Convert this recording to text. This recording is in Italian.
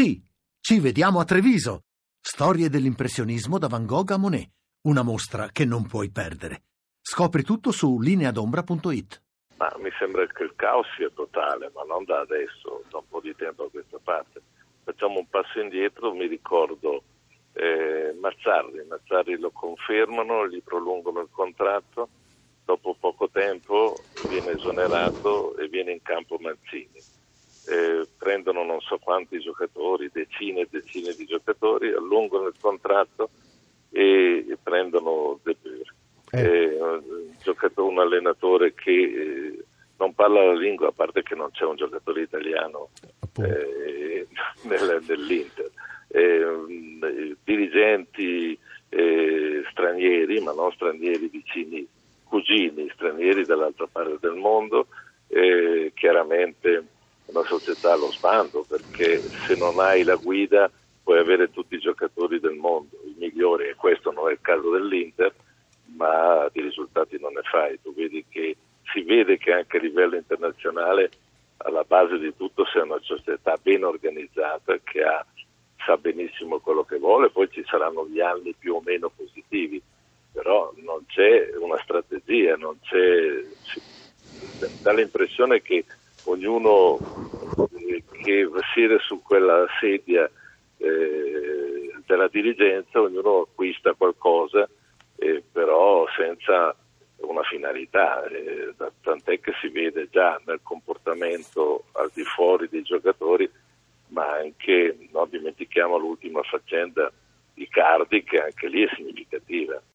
Sì, ci vediamo a Treviso. Storie dell'impressionismo da Van Gogh a Monet. Una mostra che non puoi perdere. Scopri tutto su lineadombra.it. Ma mi sembra che il caos sia totale, ma non da adesso, da un po' di tempo a questa parte. Facciamo un passo indietro, mi ricordo eh, Mazzarri, Mazzarri lo confermano, gli prolungano il contratto, dopo poco tempo viene esonerato e viene in campo Mancini. Eh, so quanti giocatori, decine e decine di giocatori, allungano il contratto e, e prendono De Boer. Eh. Eh, un, un, allenatore che eh, non parla la lingua, a parte che non c'è un giocatore italiano eh, nel, nell'Inter. Eh, dirigenti stranieri, ma non stranieri vicini, cugini stranieri dall'altra parte del mondo, chiaramente una società allo sbando perché se non hai la guida puoi avere tutti i giocatori del mondo, i migliori, e questo non è il caso dell'Inter, ma di risultati non ne fai. Tu vedi che si vede che anche a livello internazionale alla base di tutto sei una società ben organizzata che ha, sa benissimo quello che vuole, poi ci saranno gli anni più o meno positivi, però non c'è una strategia, non c'è, dà l'impressione che ognuno che siede su quella sedia eh, della dirigenza, ognuno acquista qualcosa, eh, però senza una finalità, eh, tant'è che si vede già nel comportamento al di fuori dei giocatori, ma anche, non dimentichiamo l'ultima faccenda di Cardi che anche lì è significativa.